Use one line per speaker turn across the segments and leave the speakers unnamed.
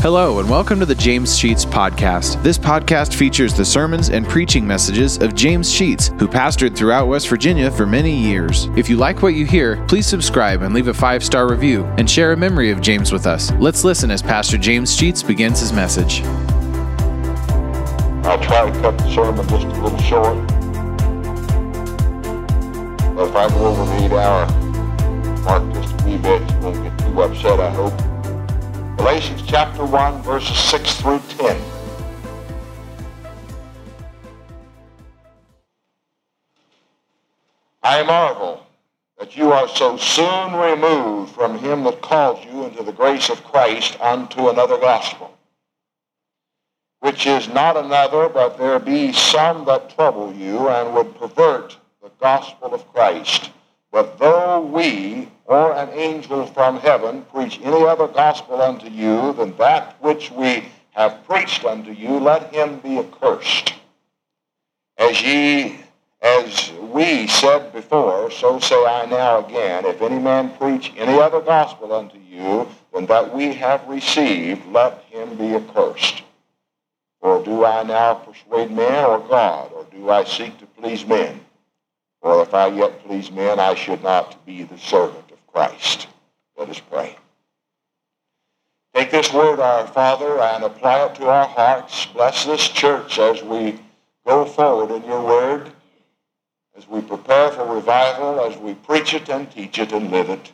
Hello, and welcome to the James Sheets Podcast. This podcast features the sermons and preaching messages of James Sheets, who pastored throughout West Virginia for many years. If you like what you hear, please subscribe and leave a five star review and share a memory of James with us. Let's listen as Pastor James Sheets begins his message.
I'll try to cut the sermon just a little short. If I go over the eight hour mark just a wee bit, you won't get too upset, I hope. Galatians chapter 1, verses 6 through 10. I marvel that you are so soon removed from him that called you into the grace of Christ unto another gospel, which is not another, but there be some that trouble you and would pervert the gospel of Christ. But though we or an angel from heaven preach any other gospel unto you than that which we have preached unto you, let him be accursed. As ye, as we said before, so say I now again, if any man preach any other gospel unto you than that we have received, let him be accursed. For do I now persuade men or God, or do I seek to please men? For if I yet please men, I should not be the servant of Christ. Let us pray. Take this word, our Father, and apply it to our hearts. Bless this church as we go forward in your word, as we prepare for revival, as we preach it and teach it and live it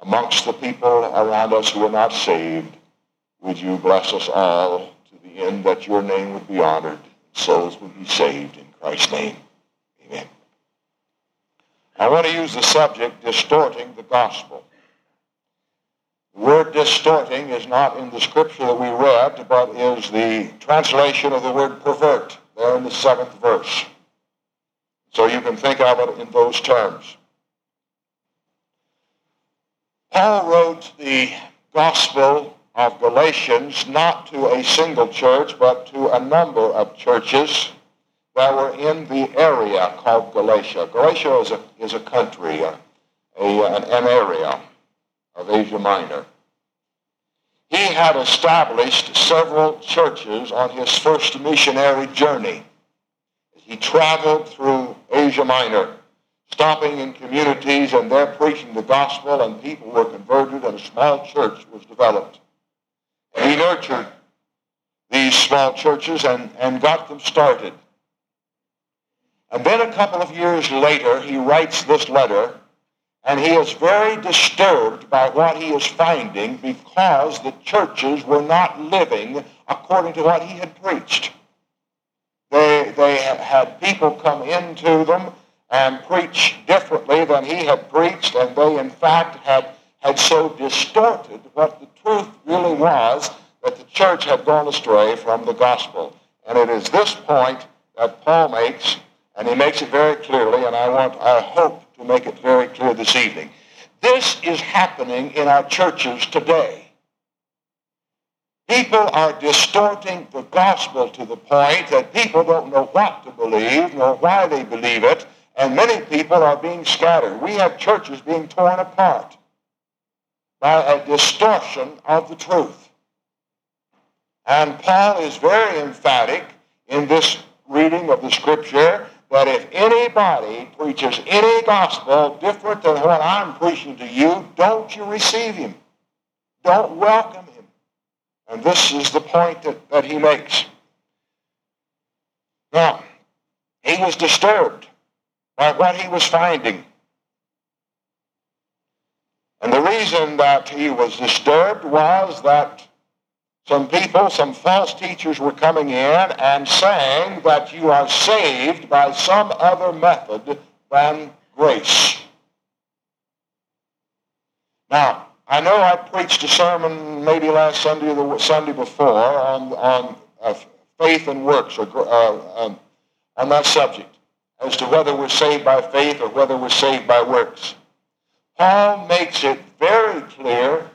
amongst the people around us who are not saved. Would you bless us all to the end that your name would be honored, souls would be saved in Christ's name. Amen. I want to use the subject distorting the gospel. The word distorting is not in the scripture that we read, but is the translation of the word pervert there in the seventh verse. So you can think of it in those terms. Paul wrote the gospel of Galatians not to a single church, but to a number of churches that were in the area called Galatia. Galatia is a, is a country, uh, a, uh, a, an area of Asia Minor. He had established several churches on his first missionary journey. He traveled through Asia Minor, stopping in communities and there preaching the gospel, and people were converted, and a small church was developed. He nurtured these small churches and, and got them started. And then a couple of years later, he writes this letter, and he is very disturbed by what he is finding because the churches were not living according to what he had preached. They, they had people come into them and preach differently than he had preached, and they, in fact, had, had so distorted what the truth really was that the church had gone astray from the gospel. And it is this point that Paul makes and he makes it very clearly, and I want, I hope to make it very clear this evening. This is happening in our churches today. People are distorting the gospel to the point that people don't know what to believe nor why they believe it, and many people are being scattered. We have churches being torn apart by a distortion of the truth. And Paul is very emphatic in this reading of the scripture that if anybody preaches any gospel different than what I'm preaching to you, don't you receive him. Don't welcome him. And this is the point that, that he makes. Now, he was disturbed by what he was finding. And the reason that he was disturbed was that some people, some false teachers were coming in and saying that you are saved by some other method than grace. Now, I know I preached a sermon maybe last Sunday or the Sunday before on, on uh, faith and works, or uh, um, on that subject, as to whether we're saved by faith or whether we're saved by works. Paul makes it very clear,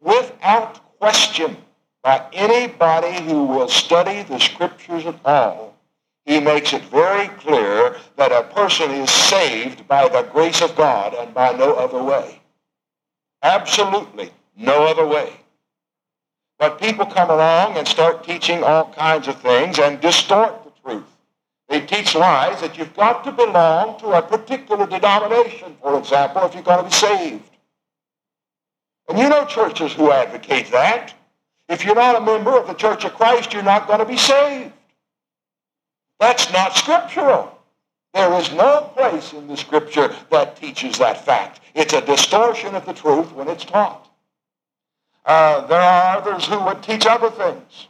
without question, by anybody who will study the scriptures at all, he makes it very clear that a person is saved by the grace of God and by no other way. Absolutely no other way. But people come along and start teaching all kinds of things and distort the truth. They teach lies that you've got to belong to a particular denomination, for example, if you're going to be saved. And you know churches who advocate that. If you're not a member of the Church of Christ, you're not going to be saved. That's not scriptural. There is no place in the scripture that teaches that fact. It's a distortion of the truth when it's taught. Uh, there are others who would teach other things.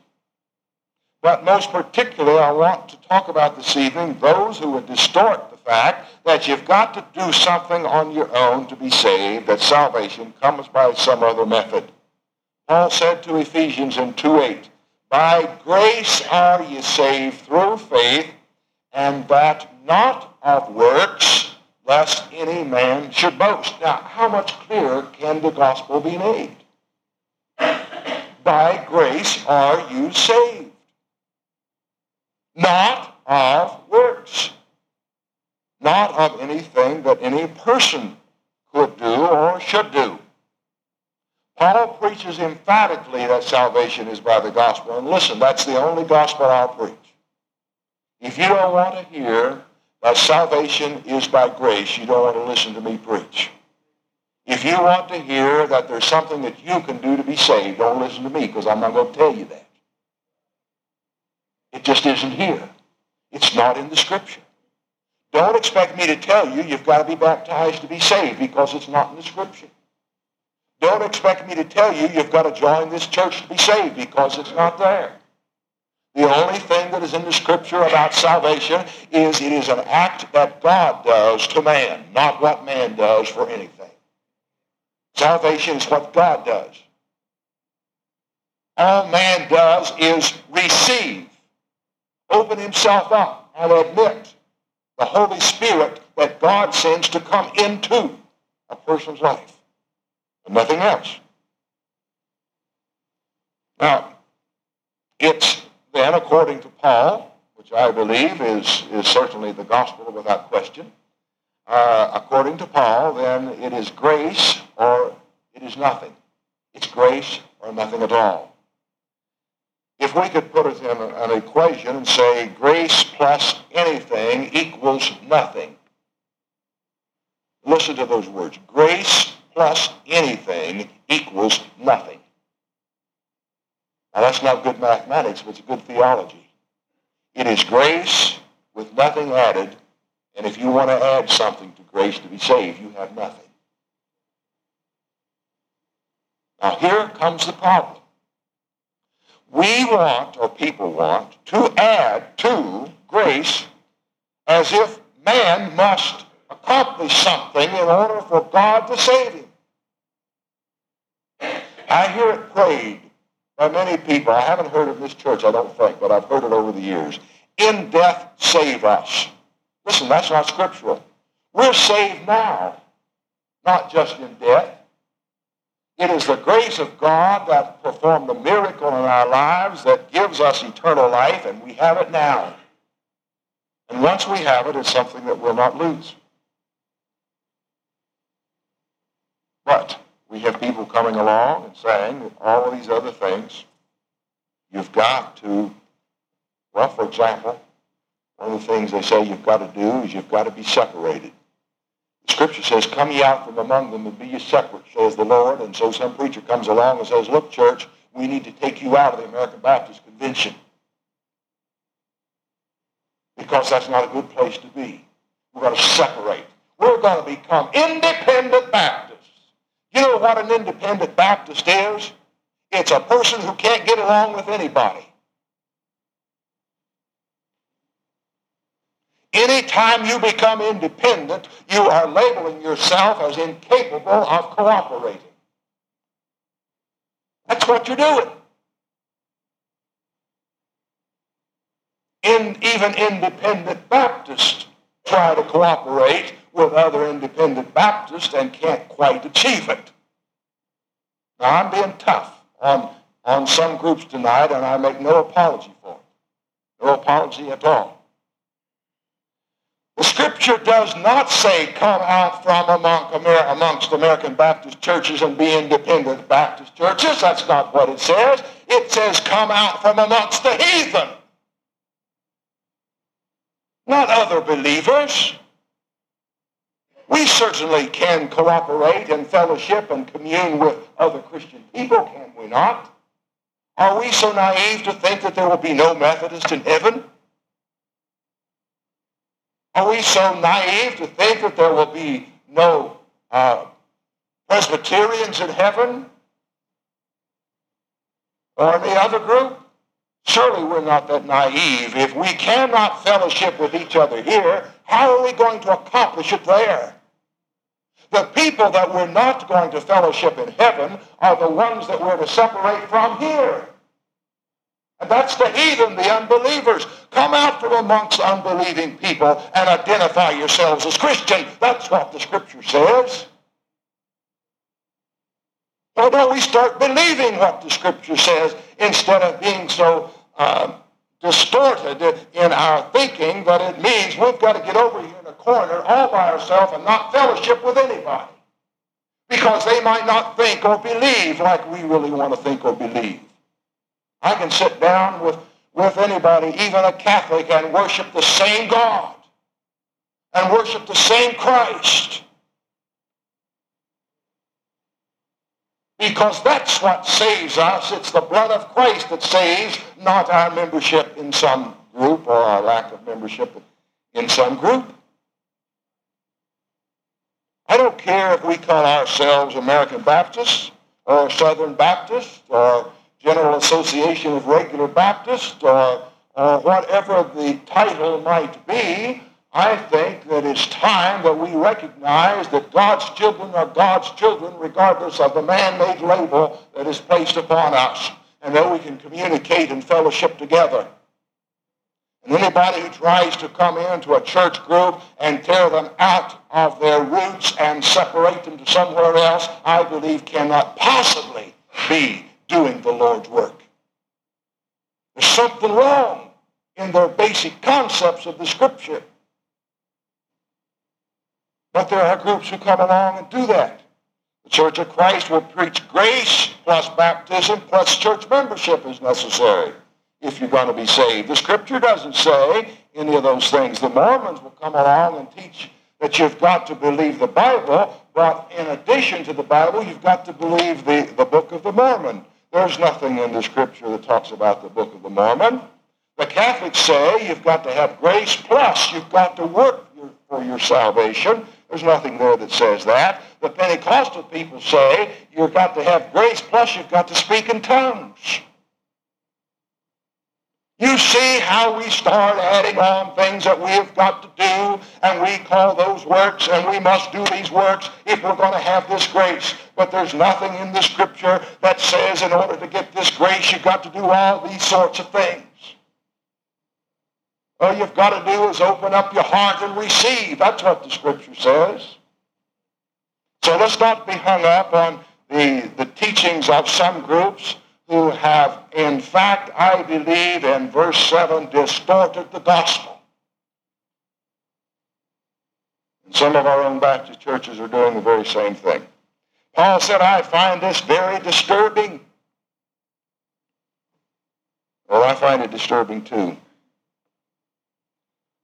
But most particularly, I want to talk about this evening those who would distort the fact that you've got to do something on your own to be saved, that salvation comes by some other method. Paul said to Ephesians in 2.8, By grace are ye saved through faith, and that not of works, lest any man should boast. Now, how much clearer can the gospel be made? By grace are you saved, not of works, not of anything that any person could do or should do. Paul preaches emphatically that salvation is by the gospel. And listen, that's the only gospel I'll preach. If you don't want to hear that salvation is by grace, you don't want to listen to me preach. If you want to hear that there's something that you can do to be saved, don't listen to me because I'm not going to tell you that. It just isn't here. It's not in the scripture. Don't expect me to tell you you've got to be baptized to be saved because it's not in the scripture. Don't expect me to tell you you've got to join this church to be saved because it's not there. The only thing that is in the scripture about salvation is it is an act that God does to man, not what man does for anything. Salvation is what God does. All man does is receive, open himself up, and admit the Holy Spirit that God sends to come into a person's life, nothing else. Now, it's then, according to Paul, which I believe is, is certainly the gospel without question, uh, according to Paul, then it is grace or it is nothing. It's grace or nothing at all. If we could put it in an equation and say grace plus anything equals nothing. Listen to those words. Grace plus anything equals nothing. Now that's not good mathematics, but it's good theology. It is grace with nothing added, and if you want to add something to grace to be saved, you have nothing. Now here comes the problem. We want, or people want, to add to grace as if man must accomplish something in order for God to save him. I hear it prayed by many people. I haven't heard it in this church, I don't think, but I've heard it over the years. In death, save us. Listen, that's not scriptural. We're saved now, not just in death. It is the grace of God that performed the miracle in our lives that gives us eternal life, and we have it now. And once we have it, it's something that we'll not lose. But we have people coming along and saying all of these other things. You've got to, well, for example, one of the things they say you've got to do is you've got to be separated. The scripture says, Come ye out from among them and be ye separate, says the Lord. And so some preacher comes along and says, Look, church, we need to take you out of the American Baptist Convention. Because that's not a good place to be. We're going to separate. We're going to become independent Baptists. You know what an independent Baptist is? It's a person who can't get along with anybody. Anytime you become independent, you are labeling yourself as incapable of cooperating. That's what you're doing. In, even independent Baptists try to cooperate with other independent Baptists and can't quite achieve it. Now, I'm being tough on, on some groups tonight, and I make no apology for it. No apology at all. The scripture does not say come out from among, amongst American Baptist churches and be independent Baptist churches. That's not what it says. It says, come out from amongst the heathen. Not other believers. We certainly can cooperate and fellowship and commune with other Christian people, can we not? Are we so naive to think that there will be no Methodist in heaven? Are we so naive to think that there will be no uh, Presbyterians in heaven? Or any other group? Surely we're not that naive. If we cannot fellowship with each other here, how are we going to accomplish it there? The people that we're not going to fellowship in heaven are the ones that we're to separate from here. And that's the heathen, the unbelievers. Come out from amongst unbelieving people and identify yourselves as Christian. That's what the scripture says. Why don't we start believing what the scripture says instead of being so uh, distorted in our thinking that it means we've got to get over here corner all by herself and not fellowship with anybody because they might not think or believe like we really want to think or believe. I can sit down with, with anybody, even a Catholic, and worship the same God and worship the same Christ. Because that's what saves us. It's the blood of Christ that saves, not our membership in some group or our lack of membership in some group. I don't care if we call ourselves American Baptists or Southern Baptists or General Association of Regular Baptists or, or whatever the title might be, I think that it's time that we recognize that God's children are God's children regardless of the man-made label that is placed upon us and that we can communicate and fellowship together. And anybody who tries to come into a church group and tear them out of their roots and separate them to somewhere else, I believe cannot possibly be doing the Lord's work. There's something wrong in their basic concepts of the Scripture. But there are groups who come along and do that. The Church of Christ will preach grace plus baptism plus church membership is necessary if you're going to be saved. The Scripture doesn't say any of those things. The Mormons will come along and teach that you've got to believe the Bible, but in addition to the Bible, you've got to believe the, the Book of the Mormon. There's nothing in the scripture that talks about the Book of the Mormon. The Catholics say you've got to have grace plus you've got to work for your salvation. There's nothing there that says that. The Pentecostal people say you've got to have grace plus you've got to speak in tongues. You see how we start adding on things that we have got to do, and we call those works, and we must do these works if we're going to have this grace. But there's nothing in the Scripture that says in order to get this grace, you've got to do all these sorts of things. All you've got to do is open up your heart and receive. That's what the Scripture says. So let's not be hung up on the, the teachings of some groups who have, in fact, I believe in verse 7, distorted the gospel. And some of our own Baptist churches are doing the very same thing. Paul said, I find this very disturbing. Well, I find it disturbing too.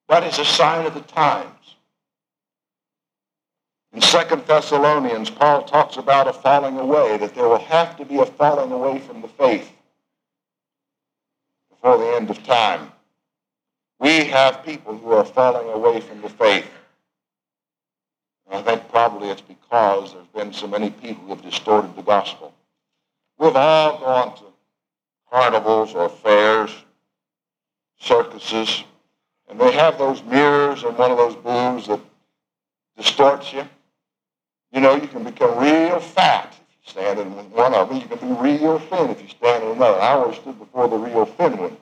But it's a sign of the time. In 2 Thessalonians, Paul talks about a falling away, that there will have to be a falling away from the faith before the end of time. We have people who are falling away from the faith. And I think probably it's because there's been so many people who have distorted the gospel. We've all gone to carnivals or fairs, circuses, and they have those mirrors and one of those booths that distorts you. You know, you can become real fat if you stand in one of them. You can be real thin if you stand in another. I always stood before the real thin one.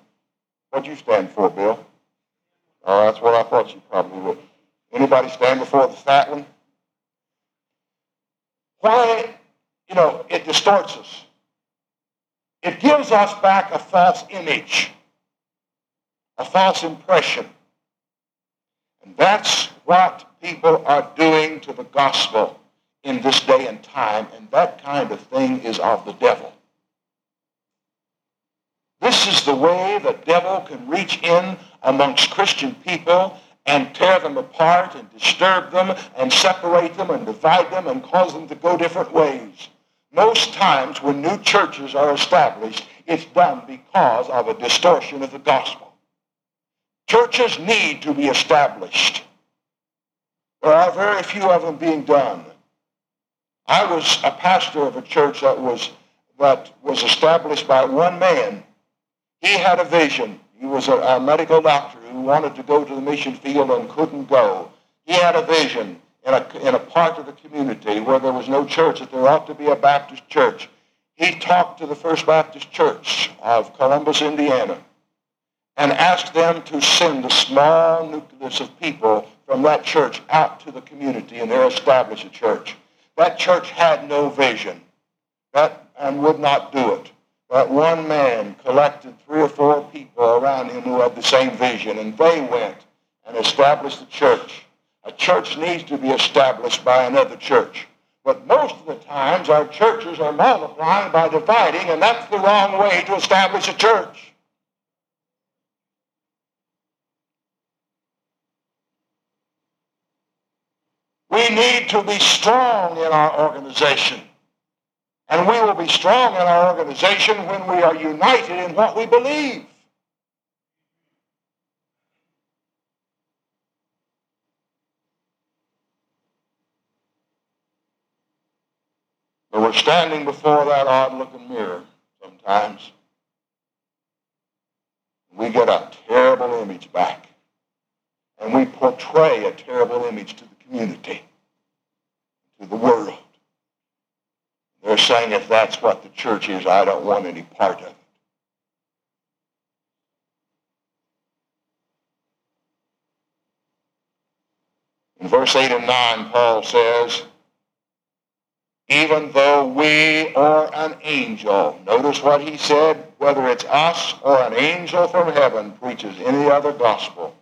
What'd you stand for, Bill? Oh, that's what I thought you probably would. Anybody stand before the fat one? Why, you know, it distorts us. It gives us back a false image, a false impression. And that's what people are doing to the gospel in this day and time, and that kind of thing is of the devil. This is the way the devil can reach in amongst Christian people and tear them apart and disturb them and separate them and divide them and cause them to go different ways. Most times when new churches are established, it's done because of a distortion of the gospel. Churches need to be established. There are very few of them being done. I was a pastor of a church that was that was established by one man. He had a vision. He was a, a medical doctor who wanted to go to the mission field and couldn't go. He had a vision in a, in a part of the community where there was no church, that there ought to be a Baptist church. He talked to the First Baptist Church of Columbus, Indiana, and asked them to send a small nucleus of people from that church out to the community and there establish a church. That church had no vision that, and would not do it. That one man collected three or four people around him who had the same vision, and they went and established a church. A church needs to be established by another church. But most of the times, our churches are multiplying by dividing, and that's the wrong way to establish a church. We need to be strong in our organization. And we will be strong in our organization when we are united in what we believe. But we're standing before that odd-looking mirror sometimes. We get a terrible image back. And we portray a terrible image to the community, to the world. They're saying if that's what the church is, I don't want any part of it. In verse 8 and 9, Paul says, even though we or an angel, notice what he said, whether it's us or an angel from heaven preaches any other gospel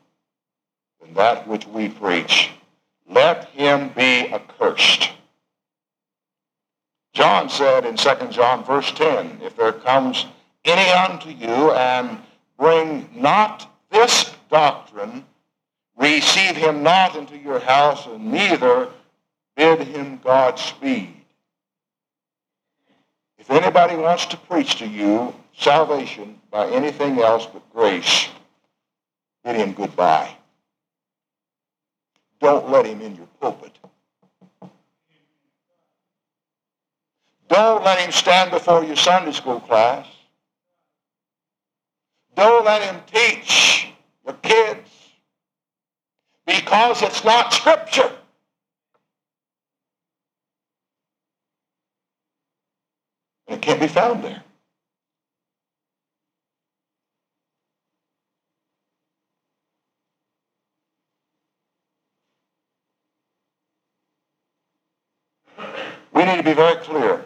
than that which we preach, let him be accursed. John said in 2 John verse 10, if there comes any unto you and bring not this doctrine, receive him not into your house, and neither bid him Godspeed. If anybody wants to preach to you salvation by anything else but grace, bid him goodbye. Don't let him in your pulpit. Don't let him stand before your Sunday school class. Don't let him teach your kids because it's not Scripture. And it can't be found there. We need to be very clear,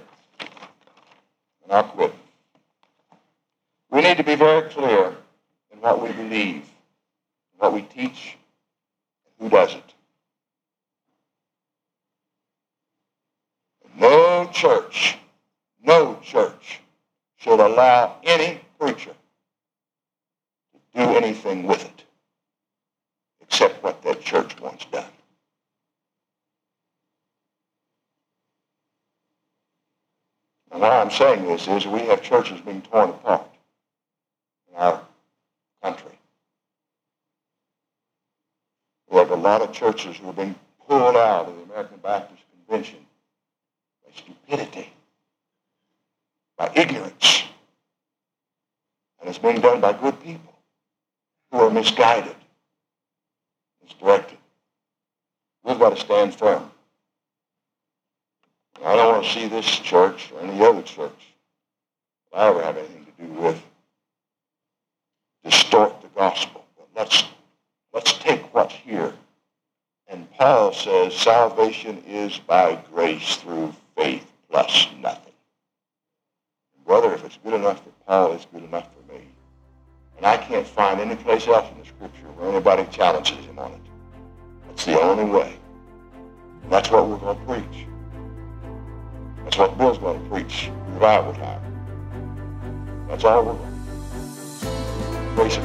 and I'll quit. We need to be very clear in what we believe, what we teach, and who doesn't. No church, no church should allow any preacher to do anything with it except what that church wants done. And why I'm saying this is we have churches being torn apart in our country. We have a lot of churches who are being pulled out of the American Baptist Convention by stupidity, by ignorance. And it's being done by good people who are misguided, misdirected. We've got to stand firm. I don't want to see this church or any other church that I ever have anything to do with distort the gospel. But let's let's take what's here. And Paul says salvation is by grace through faith plus nothing. Brother, if it's good enough for Paul, it's good enough for me. And I can't find any place else in the scripture where anybody challenges him on it. That's the only way. And that's what we're going to preach. That's what Bill's going to preach revival time. That's all we're going to grace of